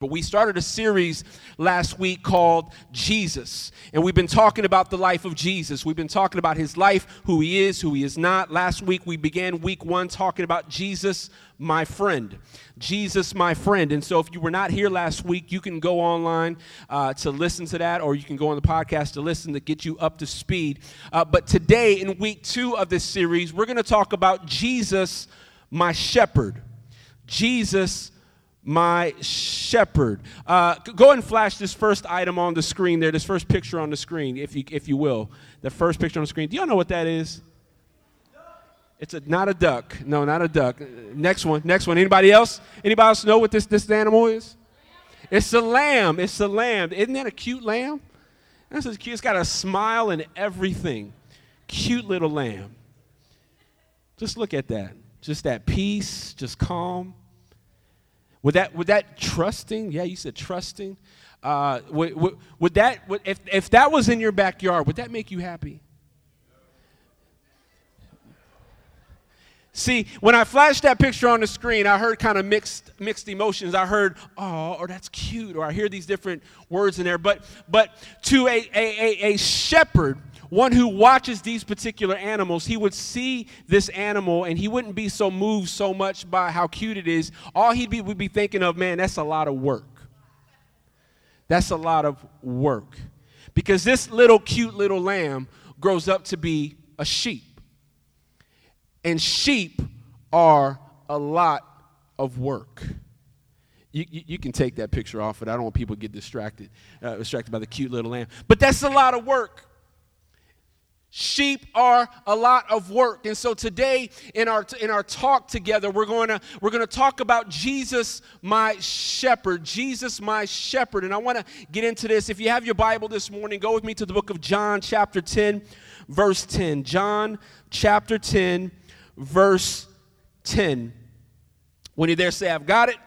But we started a series last week called Jesus. And we've been talking about the life of Jesus. We've been talking about his life, who he is, who he is not. Last week we began week one talking about Jesus, my friend. Jesus, my friend. And so if you were not here last week, you can go online uh, to listen to that, or you can go on the podcast to listen to get you up to speed. Uh, but today, in week two of this series, we're going to talk about Jesus, my shepherd. Jesus, my shepherd. Uh, go and flash this first item on the screen there, this first picture on the screen, if you, if you will. The first picture on the screen. Do y'all know what that is? It's a, not a duck. No, not a duck. Next one. Next one. Anybody else? Anybody else know what this, this animal is? It's a lamb. It's a lamb. Isn't that a cute lamb? That's a cute. It's got a smile and everything. Cute little lamb. Just look at that. Just that peace, just calm. Would that, would that trusting, yeah, you said trusting, uh, would, would, would that, would, if, if that was in your backyard, would that make you happy? See, when I flashed that picture on the screen, I heard kind of mixed mixed emotions. I heard, "Oh, or that's cute," or I hear these different words in there. But but to a a, a, a shepherd, one who watches these particular animals, he would see this animal and he wouldn't be so moved so much by how cute it is. All he'd be would be thinking of, man, that's a lot of work. That's a lot of work. Because this little cute little lamb grows up to be a sheep. And sheep are a lot of work. You, you, you, can take that picture off, but I don't want people to get distracted, uh, distracted by the cute little lamb. But that's a lot of work. Sheep are a lot of work. And so today in our in our talk together we're going to we're going to talk about Jesus my shepherd. Jesus my shepherd. And I want to get into this. If you have your Bible this morning, go with me to the book of John chapter 10 verse 10. John chapter 10 verse 10. When you're there say I've got it.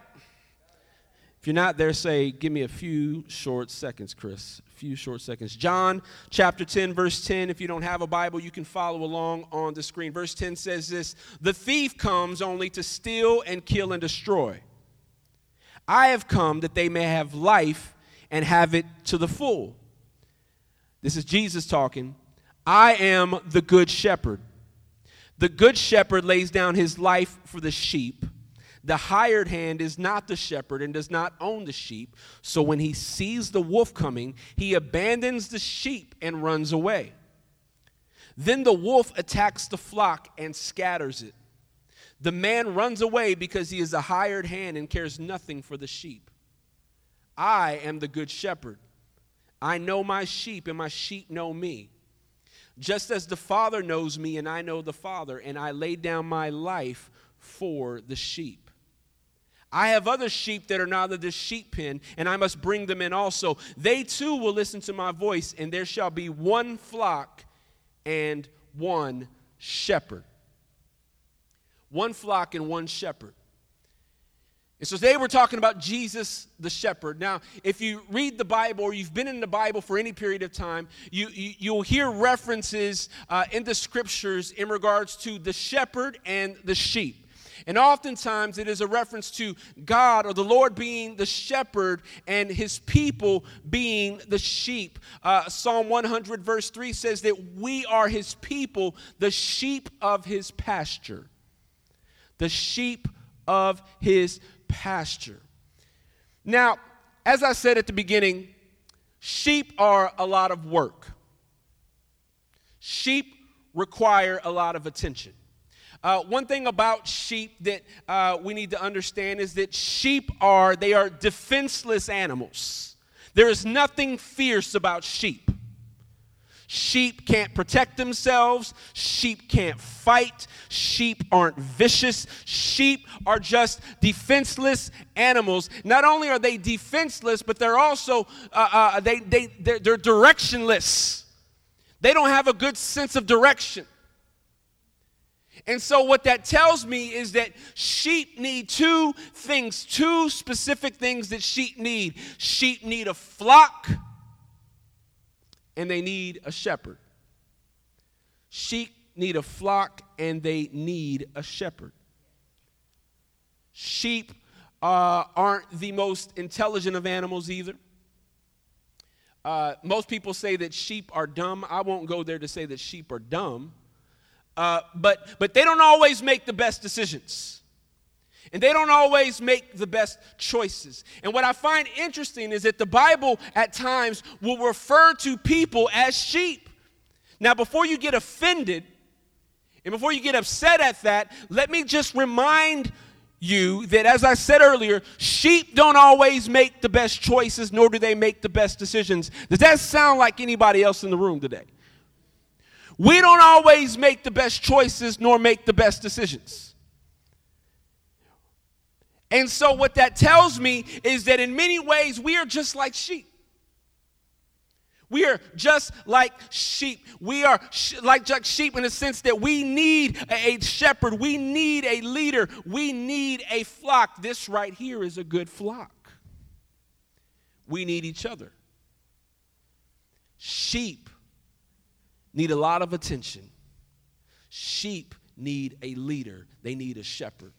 If you're not there, say, give me a few short seconds, Chris few short seconds. John chapter 10, verse 10. If you don't have a Bible, you can follow along on the screen. Verse 10 says this The thief comes only to steal and kill and destroy. I have come that they may have life and have it to the full. This is Jesus talking. I am the good shepherd. The good shepherd lays down his life for the sheep. The hired hand is not the shepherd and does not own the sheep. So when he sees the wolf coming, he abandons the sheep and runs away. Then the wolf attacks the flock and scatters it. The man runs away because he is a hired hand and cares nothing for the sheep. I am the good shepherd. I know my sheep, and my sheep know me. Just as the Father knows me, and I know the Father, and I lay down my life for the sheep. I have other sheep that are not of this sheep pen, and I must bring them in also. They too will listen to my voice, and there shall be one flock and one shepherd. One flock and one shepherd. And so today we're talking about Jesus the shepherd. Now, if you read the Bible or you've been in the Bible for any period of time, you, you, will hear references uh, in the scriptures in regards to the shepherd and the sheep. And oftentimes it is a reference to God or the Lord being the shepherd and his people being the sheep. Uh, Psalm 100, verse 3 says that we are his people, the sheep of his pasture. The sheep of his pasture. Now, as I said at the beginning, sheep are a lot of work. Sheep require a lot of attention. Uh, one thing about sheep that uh, we need to understand is that sheep are they are defenseless animals. There is nothing fierce about sheep. Sheep can't protect themselves. Sheep can't fight. Sheep aren't vicious. Sheep are just defenseless animals. Not only are they defenseless, but they're also uh, uh, they, they, they're, they're directionless. They don't have a good sense of direction. And so, what that tells me is that sheep need two things, two specific things that sheep need. Sheep need a flock and they need a shepherd. Sheep need a flock and they need a shepherd. Sheep uh, aren't the most intelligent of animals either. Uh, most people say that sheep are dumb. I won't go there to say that sheep are dumb. Uh, but, but they don't always make the best decisions. And they don't always make the best choices. And what I find interesting is that the Bible at times will refer to people as sheep. Now, before you get offended and before you get upset at that, let me just remind you that, as I said earlier, sheep don't always make the best choices, nor do they make the best decisions. Does that sound like anybody else in the room today? We don't always make the best choices, nor make the best decisions. And so, what that tells me is that in many ways, we are just like sheep. We are just like sheep. We are sh- like, sheep in the sense that we need a, a shepherd, we need a leader, we need a flock. This right here is a good flock. We need each other. Sheep need a lot of attention. Sheep need a leader, they need a shepherd.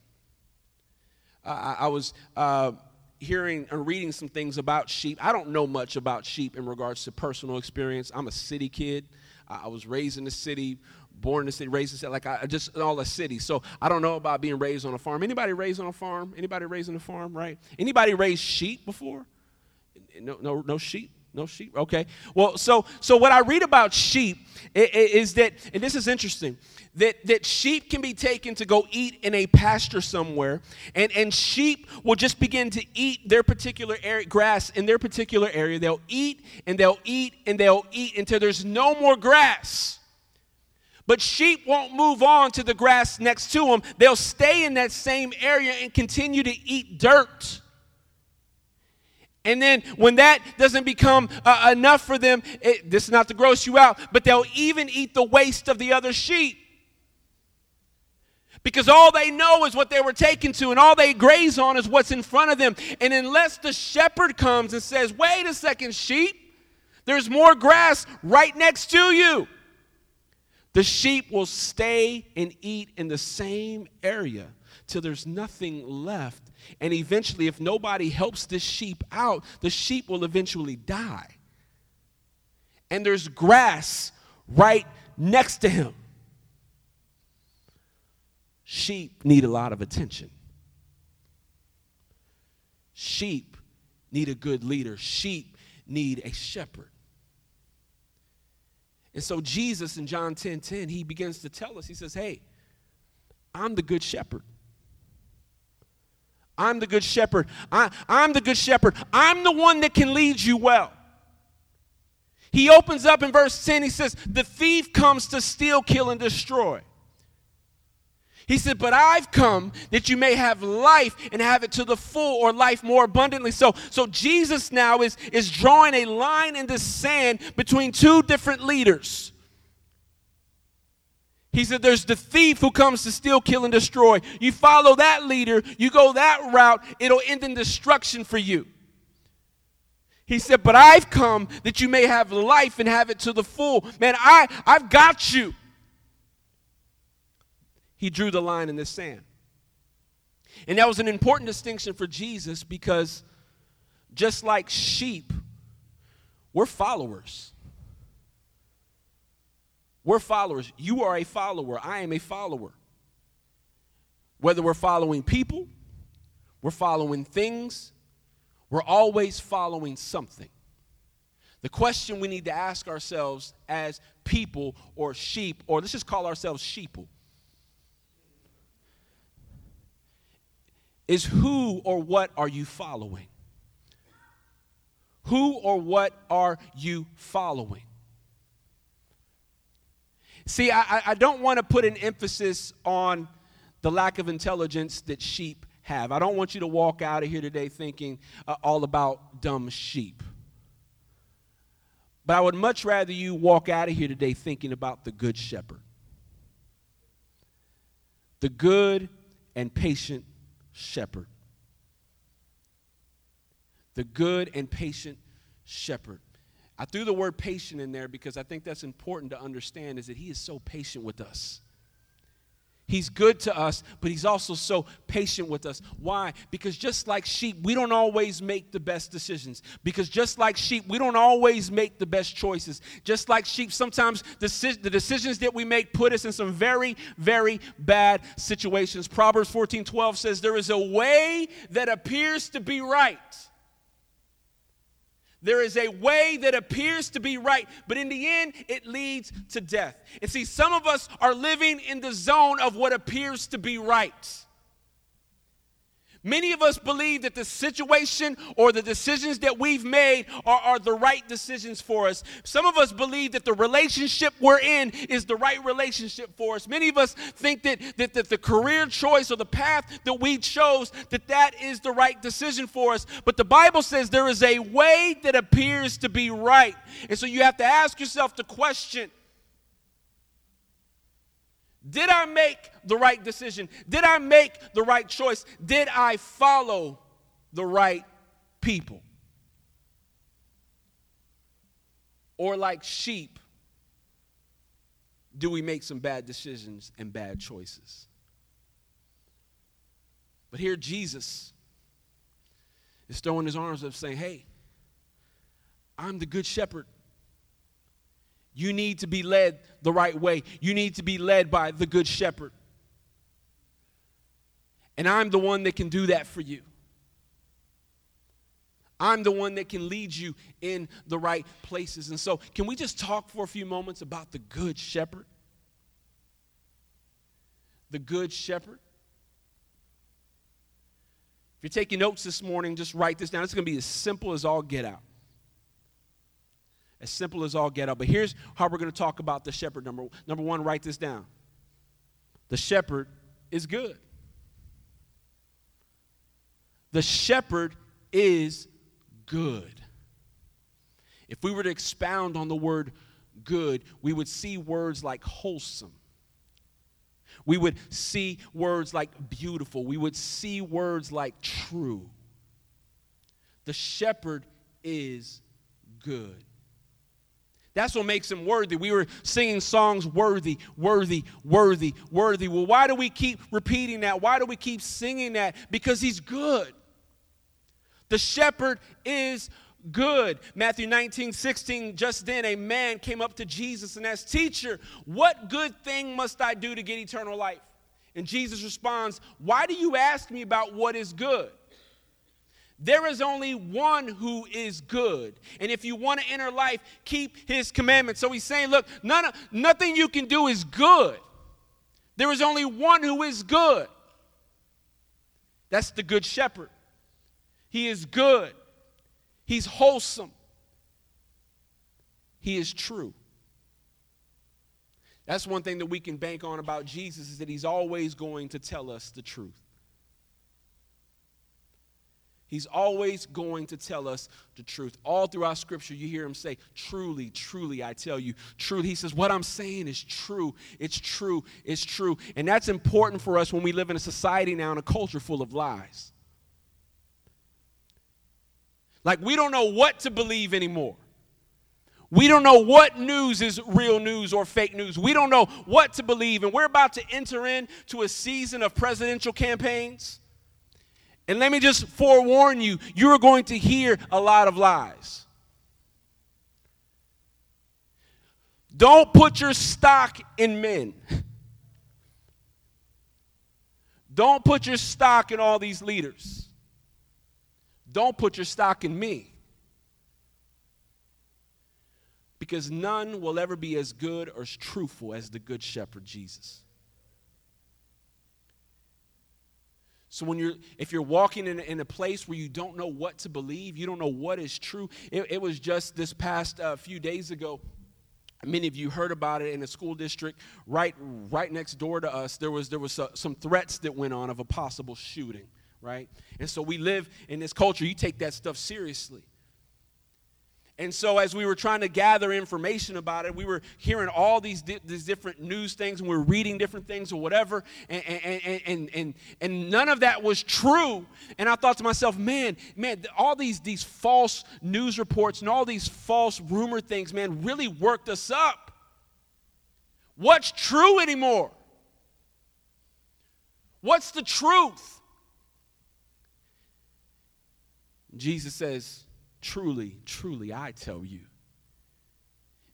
I, I, was. Uh, hearing and reading some things about sheep. I don't know much about sheep in regards to personal experience. I'm a city kid. I was raised in the city, born in the city, raised in the city, like I just in all the city. So I don't know about being raised on a farm. Anybody raised on a farm? Anybody raised on a farm, right? Anybody raised sheep before? No, no, no sheep. No sheep. Okay. Well, so so what I read about sheep is that, and this is interesting, that, that sheep can be taken to go eat in a pasture somewhere, and, and sheep will just begin to eat their particular grass in their particular area. They'll eat and they'll eat and they'll eat until there's no more grass. But sheep won't move on to the grass next to them. They'll stay in that same area and continue to eat dirt. And then when that doesn't become uh, enough for them, it, this is not to gross you out, but they'll even eat the waste of the other sheep. Because all they know is what they were taken to, and all they graze on is what's in front of them. And unless the shepherd comes and says, Wait a second, sheep, there's more grass right next to you, the sheep will stay and eat in the same area till there's nothing left and eventually, if nobody helps this sheep out, the sheep will eventually die. And there's grass right next to him. Sheep need a lot of attention. Sheep need a good leader. Sheep need a shepherd. And so Jesus in John 10 10, he begins to tell us, he says, Hey, I'm the good shepherd. I'm the good shepherd. I, I'm the good shepherd. I'm the one that can lead you well. He opens up in verse 10, he says, The thief comes to steal, kill, and destroy. He said, But I've come that you may have life and have it to the full or life more abundantly. So, so Jesus now is, is drawing a line in the sand between two different leaders. He said, There's the thief who comes to steal, kill, and destroy. You follow that leader, you go that route, it'll end in destruction for you. He said, But I've come that you may have life and have it to the full. Man, I, I've got you. He drew the line in the sand. And that was an important distinction for Jesus because just like sheep, we're followers. We're followers. You are a follower. I am a follower. Whether we're following people, we're following things, we're always following something. The question we need to ask ourselves as people or sheep, or let's just call ourselves sheeple, is who or what are you following? Who or what are you following? See, I, I don't want to put an emphasis on the lack of intelligence that sheep have. I don't want you to walk out of here today thinking uh, all about dumb sheep. But I would much rather you walk out of here today thinking about the good shepherd. The good and patient shepherd. The good and patient shepherd. I threw the word patient in there because I think that's important to understand is that he is so patient with us. He's good to us, but he's also so patient with us. Why? Because just like sheep, we don't always make the best decisions. Because just like sheep, we don't always make the best choices. Just like sheep, sometimes the, decisions that we make put us in some very, very bad situations. Proverbs 14 12 says, There is a way that appears to be right there is a way that appears to be right, but in the end, it leads to death. And see, some of us are living in the zone of what appears to be right. Many of us believe that the situation or the decisions that we've made are, are, the right decisions for us. Some of us believe that the relationship we're in is the right relationship for us. Many of us think that, that, that the career choice or the path that we chose, that that is the right decision for us. But the Bible says there is a way that appears to be right. And so you have to ask yourself the question, did I make the right decision? Did I make the right choice? Did I follow the right people? Or, like sheep, do we make some bad decisions and bad choices? But here, Jesus is throwing his arms up saying, Hey, I'm the good shepherd. You need to be led the right way. You need to be led by the Good Shepherd. And I'm the one that can do that for you. I'm the one that can lead you in the right places. And so, can we just talk for a few moments about the Good Shepherd? The Good Shepherd. If you're taking notes this morning, just write this down. It's going to be as simple as all get out as simple as all get out. But here's how we're going to talk about the shepherd. Number, number one, write this down. The shepherd is good. The shepherd is good. If we were to expound on the word good, we would see words like wholesome. We would see words like beautiful. We would see words like true. The shepherd is good. That's what makes him worthy. We were singing songs worthy, worthy, worthy, worthy. Well, why do we keep repeating that? Why do we keep singing that? Because he's good. The shepherd is good. Matthew 19, 16, just then a man came up to Jesus and asked, Teacher, what good thing must I do to get eternal life? And Jesus responds, Why do you ask me about what is good? There is only one who is good. And if you want to enter life, keep his commandments. So he's saying, look, none nothing you can do is good. There is only one who is good. That's the good shepherd. He is good. He's wholesome. He is true. That's one thing that we can bank on about Jesus is that he's always going to tell us the truth. He's always going to tell us the truth. All throughout Scripture, you hear him say, Truly, truly, I tell you, truly. He says, What I'm saying is true. It's true. It's true. And that's important for us when we live in a society now in a culture full of lies. Like, we don't know what to believe anymore. We don't know what news is real news or fake news. We don't know what to believe. And we're about to enter into a season of presidential campaigns and let me just forewarn you, you're going to hear a lot of lies. Don't put your stock in men. Don't put your stock in all these leaders. Don't put your stock in me. Because none will ever be as good or as truthful as the Good Shepherd Jesus. So when you're if you're walking in, in a place where you don't know what to believe, you don't know what is true. It, it was just this past uh, few days ago. Many of you heard about it in a school district right right next door to us. There was there was uh, some threats that went on of a possible shooting, right? And so we live in this culture. You take that stuff seriously. And so, as we were trying to gather information about it, we were hearing all these, di- these different news things and we were reading different things or whatever, and, and, and, and, and none of that was true. And I thought to myself, man, man, all these, these false news reports and all these false rumor things, man, really worked us up. What's true anymore? What's the truth? Jesus says, Truly, truly, I tell you.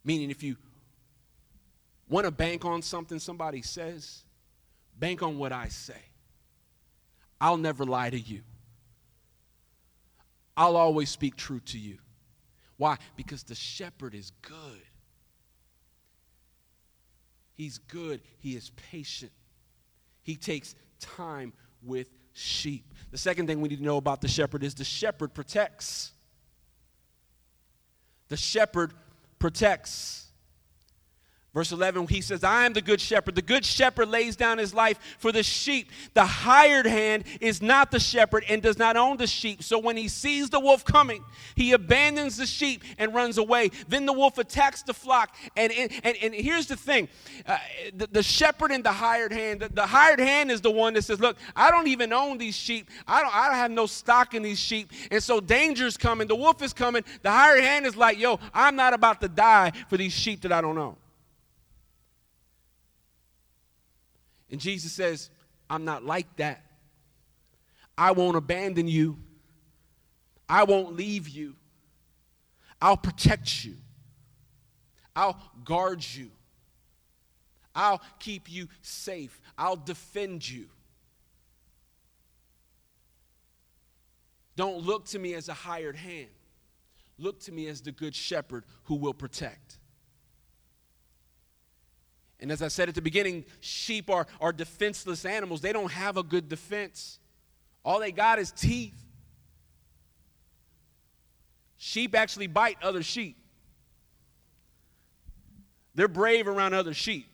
Meaning, if you want to bank on something somebody says, bank on what I say. I'll never lie to you. I'll always speak truth to you. Why? Because the shepherd is good. He's good. He is patient. He takes time with sheep. The second thing we need to know about the shepherd is the shepherd protects. The shepherd protects. Verse 11, he says, I am the good shepherd. The good shepherd lays down his life for the sheep. The hired hand is not the shepherd and does not own the sheep. So when he sees the wolf coming, he abandons the sheep and runs away. Then the wolf attacks the flock. And, and, and, here's the thing uh, the, the, shepherd and the hired hand, the, the, hired hand is the one that says, Look, I don't even own these sheep. I don't, I don't have no stock in these sheep. And so danger's coming. The wolf is coming. The hired hand is like, Yo, I'm not about to die for these sheep that I don't own. And Jesus says, I'm not like that. I won't abandon you. I won't leave you. I'll protect you. I'll guard you. I'll keep you safe. I'll defend you. Don't look to me as a hired hand. Look to me as the good shepherd who will protect. And as I said at the beginning, sheep are, are defenseless animals. They don't have a good defense. All they got is teeth. Sheep actually bite other sheep. They're brave around other sheep.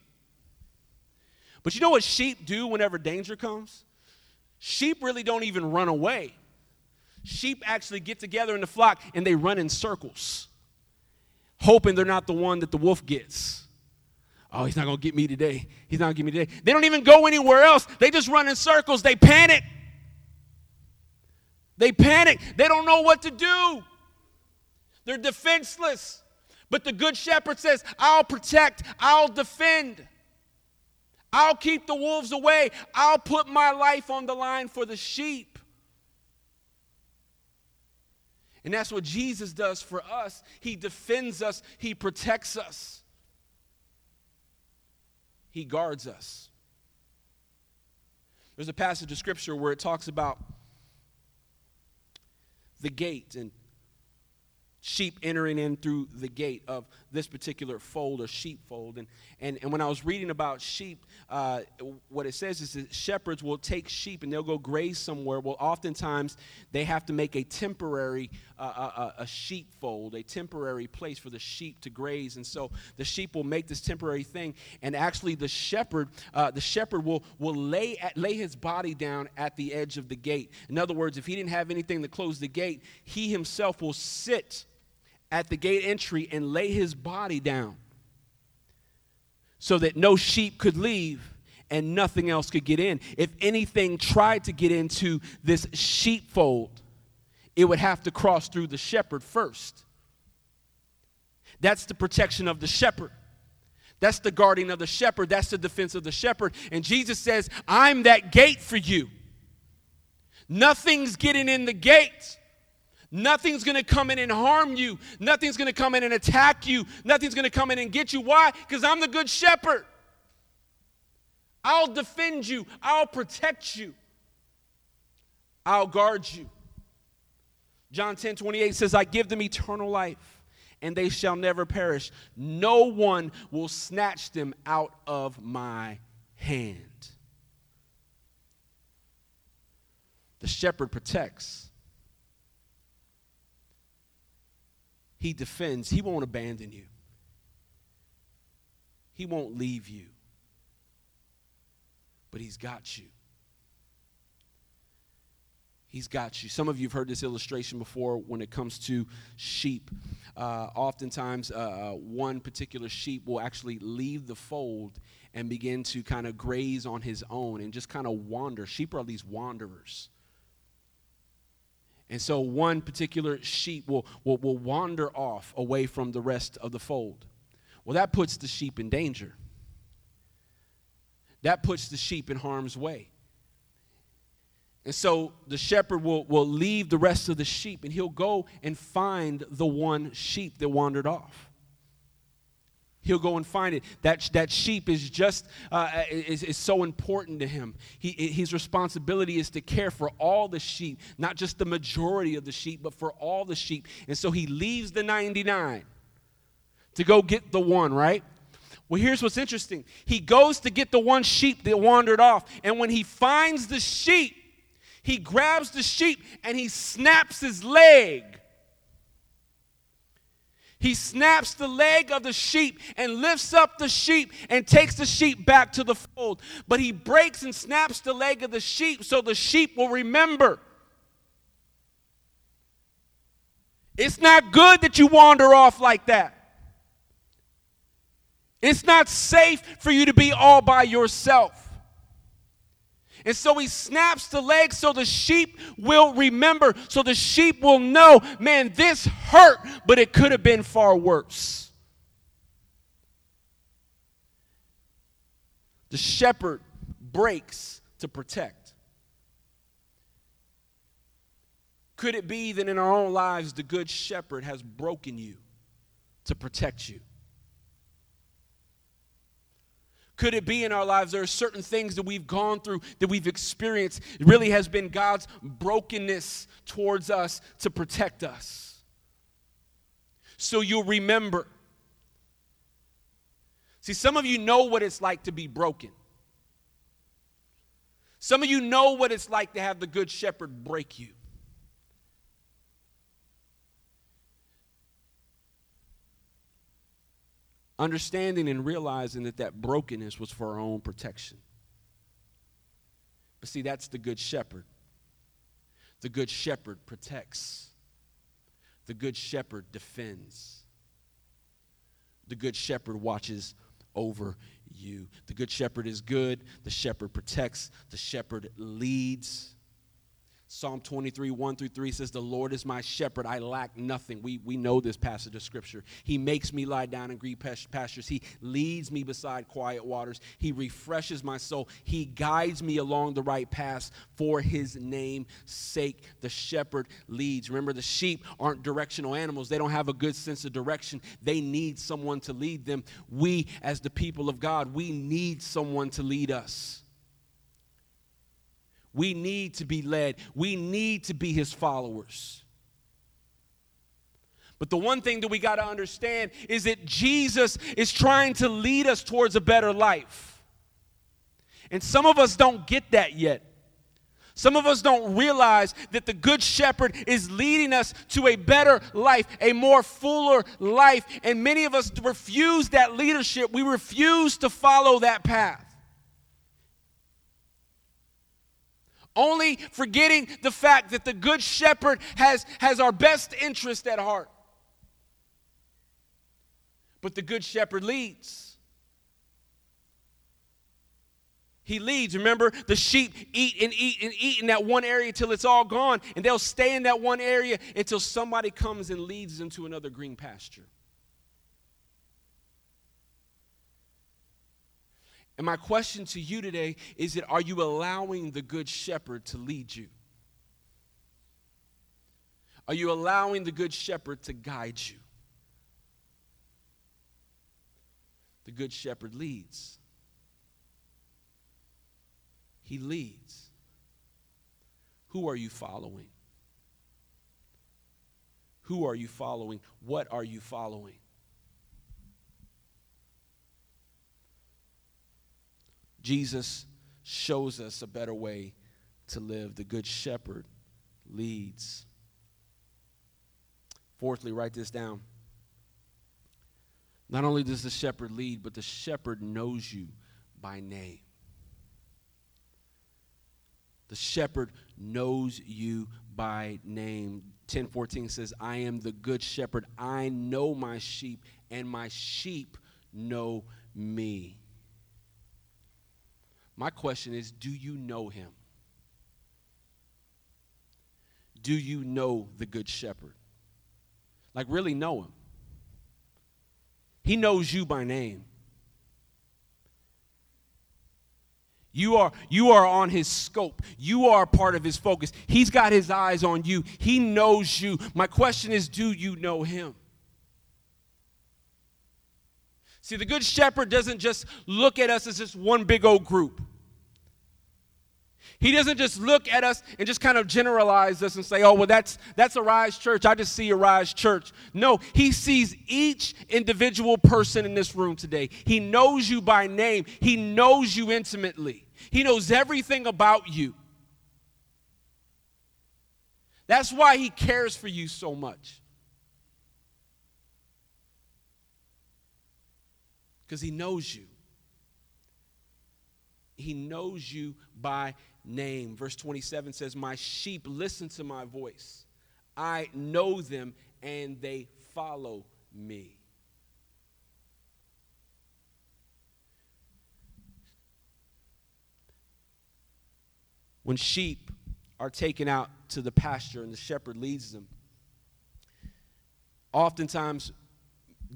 But you know what sheep do whenever danger comes? Sheep really don't even run away. Sheep actually get together in the flock and they run in circles, hoping they're not the one that the wolf gets. Oh, he's not going to get me today. He's not going to get me today. They don't even go anywhere else. They just run in circles. They panic. They panic. They don't know what to do. They're defenseless. But the good shepherd says, I'll protect, I'll defend. I'll keep the wolves away. I'll put my life on the line for the sheep. And that's what Jesus does for us. He defends us, He protects us. He guards us. There's a passage of scripture where it talks about the gate and sheep entering in through the gate of this particular fold or sheepfold. And, and, and when I was reading about sheep, uh, what it says is that shepherds will take sheep and they'll go graze somewhere. Well, oftentimes they have to make a temporary uh, a, uh, uh, a sheepfold, a temporary place for the sheep to graze. And so the sheep will make this temporary thing. And actually, the shepherd, uh, the shepherd will, will lay, at, lay his body down at the edge of the gate. In other words, if he didn't have anything to close the gate, he himself will sit at the gate entry and lay his body down so that no sheep could leave and nothing else could get in. If anything tried to get into this sheepfold, it would have to cross through the shepherd first. That's the protection of the shepherd. That's the guarding of the shepherd. That's the defense of the shepherd. And Jesus says, I'm that gate for you. Nothing's getting in the gate. Nothing's going to come in and harm you. Nothing's going to come in and attack you. Nothing's going to come in and get you. Why? Because I'm the good shepherd. I'll defend you. I'll protect you. I'll guard you. John 10 28 says, I give them eternal life, and they shall never perish. No one will snatch them out of my hand. The shepherd protects. He defends. He won't abandon you, He won't leave you. But He's got you. He's got you. Some of you have heard this illustration before when it comes to sheep. Uh, oftentimes, uh, uh one particular sheep will actually leave the fold and begin to kind of graze on his own and just kind of wander. Sheep are these wanderers. And so one particular sheep will, will, will wander off away from the rest of the fold. Well, that puts the sheep in danger. That puts the sheep in harm's way. And so the shepherd will, will leave the rest of the sheep and he'll go and find the one sheep that wandered off. He'll go and find it. That, that sheep is just uh, is, is so important to him. He, his responsibility is to care for all the sheep, not just the majority of the sheep, but for all the sheep. And so he leaves the 99 to go get the one, right? Well, here's what's interesting. He goes to get the one sheep that wandered off. And when he finds the sheep, he grabs the sheep and he snaps his leg. He snaps the leg of the sheep and lifts up the sheep and takes the sheep back to the fold. But he breaks and snaps the leg of the sheep so the sheep will remember. It's not good that you wander off like that. It's not safe for you to be all by yourself. And so he snaps the leg so the sheep will remember, so the sheep will know, man, this hurt, but it could have been far worse. The shepherd breaks to protect. Could it be that in our own lives, the good shepherd has broken you to protect you? Could it be in our lives there are certain things that we've gone through, that we've experienced? It really has been God's brokenness towards us to protect us. So you'll remember. See, some of you know what it's like to be broken. Some of you know what it's like to have the Good Shepherd break you. Understanding and realizing that that brokenness was for our own protection. But see, that's the good shepherd. The good shepherd protects, the good shepherd defends, the good shepherd watches over you. The good shepherd is good, the shepherd protects, the shepherd leads. Psalm 23, 1 through 3 says, The Lord is my shepherd, I lack nothing. We, we know this passage of scripture. He makes me lie down in green pastures. He leads me beside quiet waters. He refreshes my soul. He guides me along the right path for his name's sake. The shepherd leads. Remember, the sheep aren't directional animals, they don't have a good sense of direction. They need someone to lead them. We, as the people of God, we need someone to lead us. We need to be led, we need to be his followers. But the one thing that we got to understand is that Jesus is trying to lead us towards a better life. And some of us don't get that yet. Some of us don't realize that the Good Shepherd is leading us to a better life, a more fuller life. And many of us refuse that leadership. We refuse to follow that path. Only forgetting the fact that the good shepherd has, has our best interest at heart. But the good shepherd leads. He leads. Remember, the sheep eat and eat and eat in that one area till it's all gone, and they'll stay in that one area until somebody comes and leads them to another green pasture. And my question to you today is that are you allowing the good shepherd to lead you? Are you allowing the good shepherd to guide you? The good shepherd leads. He leads. Who are you following? Who are you following? What are you following? Jesus shows us a better way to live. The Good Shepherd leads. Fourthly, write this down. Not only does the shepherd lead, but the shepherd knows you by name. The shepherd knows you by name. 1014 says, I am the good shepherd. I know my sheep, and my sheep know me. My question is do you know him? Do you know the Good Shepherd? Like, really know him. He knows you by name. You are, you are on his scope. You are part of his focus. He's got his eyes on you. He knows you. My question is do you know him? See, the Good Shepherd doesn't just look at us as just one big old group. He doesn't just look at us and just kind of generalize us and say, oh, well, that's, that's Arise Church. I just see Arise Church. No, he sees each individual person in this room today. He knows you by name, he knows you intimately, he knows everything about you. That's why he cares for you so much. Because he knows you. He knows you by name. Verse 27 says, My sheep listen to my voice. I know them and they follow me. When sheep are taken out to the pasture and the shepherd leads them, oftentimes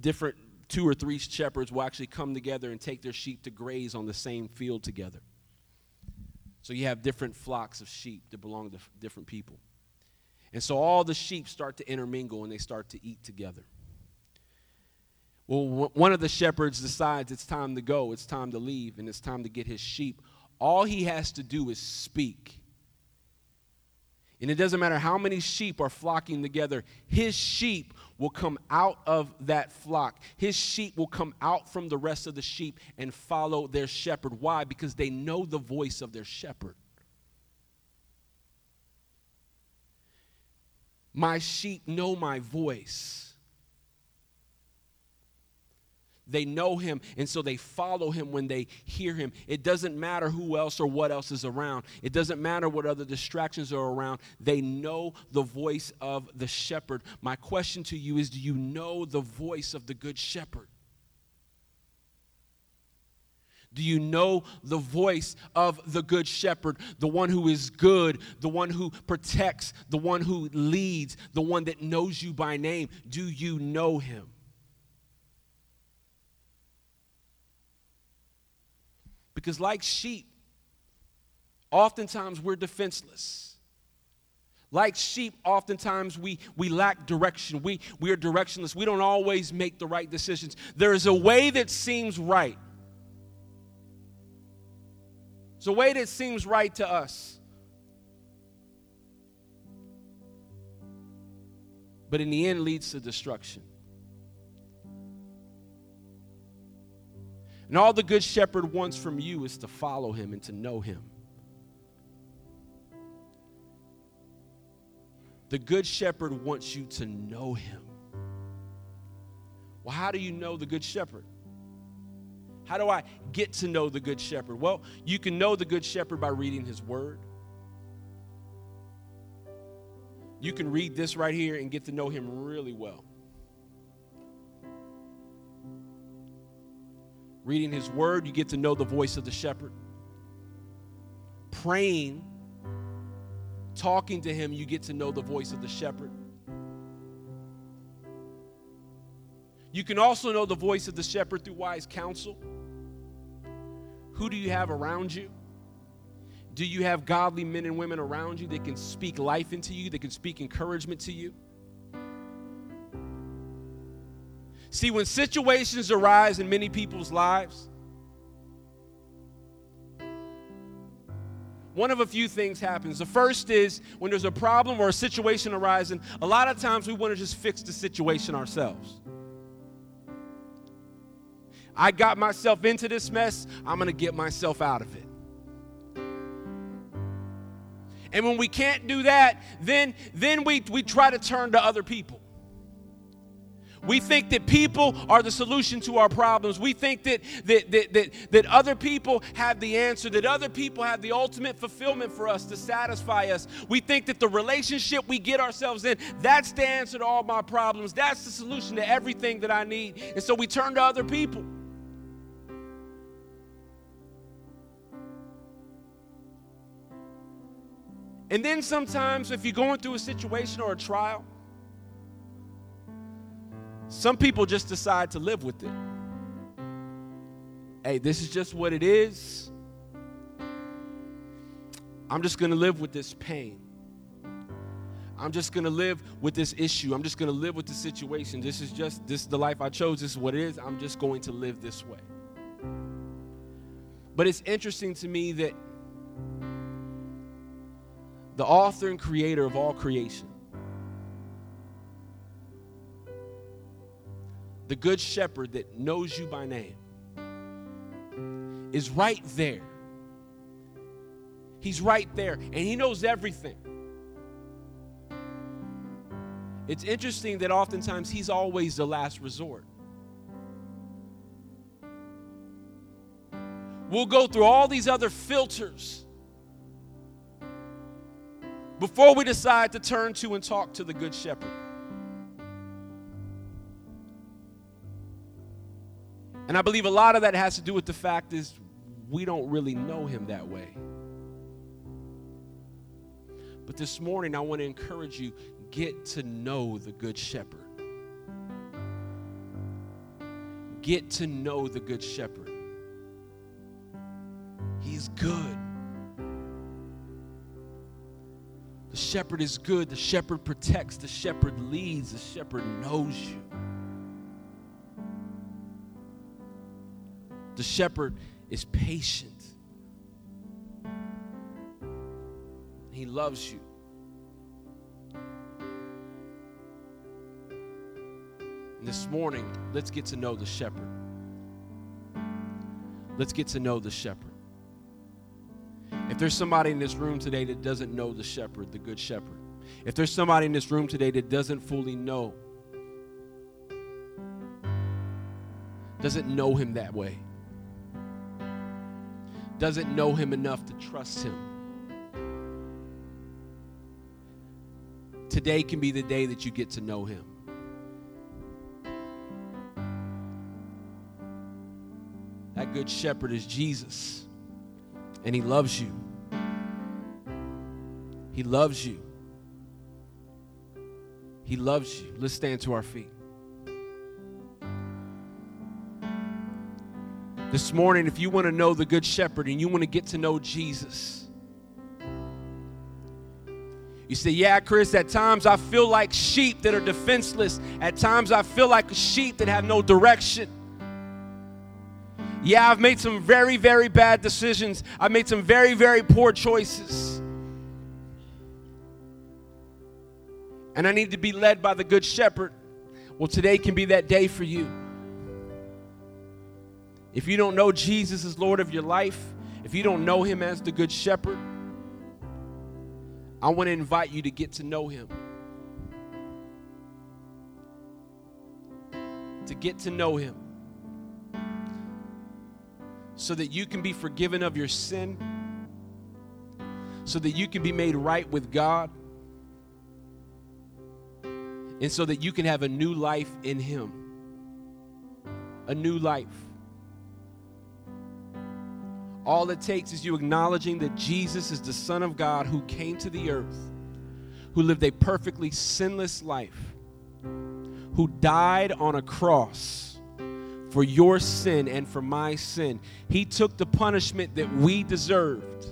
different two or three shepherds will actually come together and take their sheep to graze on the same field together. So you have different flocks of sheep that belong to different people. And so all the sheep start to intermingle and they start to eat together. Well, one of the shepherds decides it's time to go, it's time to leave, and it's time to get his sheep. All he has to do is speak. And it doesn't matter how many sheep are flocking together, his sheep will come out of that flock. His sheep will come out from the rest of the sheep and follow their shepherd. Why? Because they know the voice of their shepherd. My sheep know my voice. They know him, and so they follow him when they hear him. It doesn't matter who else or what else is around, it doesn't matter what other distractions are around. They know the voice of the shepherd. My question to you is do you know the voice of the good shepherd? Do you know the voice of the good shepherd, the one who is good, the one who protects, the one who leads, the one that knows you by name? Do you know him? Because, like sheep, oftentimes we're defenseless. Like sheep, oftentimes we, we lack direction. We, we are directionless. We don't always make the right decisions. There is a way that seems right. It's a way that seems right to us. But in the end leads to destruction. And all the good shepherd wants from you is to follow him and to know him. The good shepherd wants you to know him. Well, how do you know the good shepherd? How do I get to know the good shepherd? Well, you can know the good shepherd by reading his word. You can read this right here and get to know him really well. Reading his word, you get to know the voice of the shepherd. Praying, talking to him, you get to know the voice of the shepherd. You can also know the voice of the shepherd through wise counsel. Who do you have around you? Do you have godly men and women around you that can speak life into you, that can speak encouragement to you? See, when situations arise in many people's lives, one of a few things happens. The first is when there's a problem or a situation arising, a lot of times we want to just fix the situation ourselves. I got myself into this mess, I'm going to get myself out of it. And when we can't do that, then, then we, we try to turn to other people. We think that people are the solution to our problems. We think that, that, that, that, that other people have the answer, that other people have the ultimate fulfillment for us to satisfy us. We think that the relationship we get ourselves in, that's the answer to all my problems. That's the solution to everything that I need. And so we turn to other people. And then sometimes, if you're going through a situation or a trial, some people just decide to live with it. Hey, this is just what it is. I'm just going to live with this pain. I'm just going to live with this issue. I'm just going to live with the situation. This is just this is the life I chose. This is what it is. I'm just going to live this way. But it's interesting to me that the author and creator of all creation, the good shepherd that knows you by name, is right there. He's right there, and he knows everything. It's interesting that oftentimes he's always the last resort. We'll go through all these other filters before we decide to turn to and talk to the Good Shepherd. And I believe a lot of that has to do with the fact is we don't really know him that way. But this morning I want to encourage you get to know the good shepherd. Get to know the good shepherd. He's good. The shepherd is good. The shepherd protects. The shepherd leads. The shepherd knows you. The shepherd is patient. He loves you. And this morning, let's get to know the shepherd. Let's get to know the shepherd. If there's somebody in this room today that doesn't know the shepherd, the good shepherd, if there's somebody in this room today that doesn't fully know, doesn't know him that way, doesn't know him enough to trust him, today can be the day that you get to know him. That good shepherd is Jesus and He loves you. He loves you. He loves you. Let's stand to our feet. This morning, if you want to know the Good Shepherd and you want to get to know Jesus, you say, Yeah, Chris, at times I feel like sheep that are defenseless. At times I feel like sheep that have no direction. Yeah, I've made some very, very bad decisions. I've made some very, very poor choices. And I need to be led by the Good Shepherd. Well, today can be that day for you. If you don't know Jesus as Lord of your life, if you don't know Him as the Good Shepherd, I want to invite you to get to know Him. To get to know Him so that you can be forgiven of your sin, so that you can be made right with God, and so that you can have a new life in Him. A new life. All it takes is you acknowledging that Jesus is the Son of God who came to the earth, who lived a perfectly sinless life, who died on a cross for your sin and for my sin. He took the punishment that we deserved.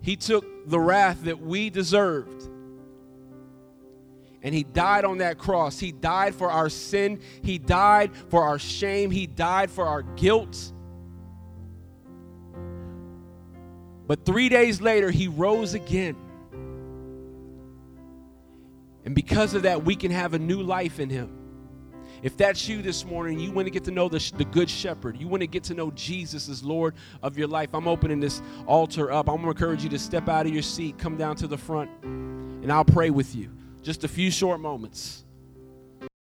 He took the wrath that we deserved. And he died on that cross. He died for our sin. He died for our shame. He died for our guilt. But three days later, he rose again. And because of that, we can have a new life in him. If that's you this morning, you want to get to know the, the Good Shepherd, you want to get to know Jesus as Lord of your life, I'm opening this altar up. I'm going to encourage you to step out of your seat, come down to the front, and I'll pray with you. Just a few short moments.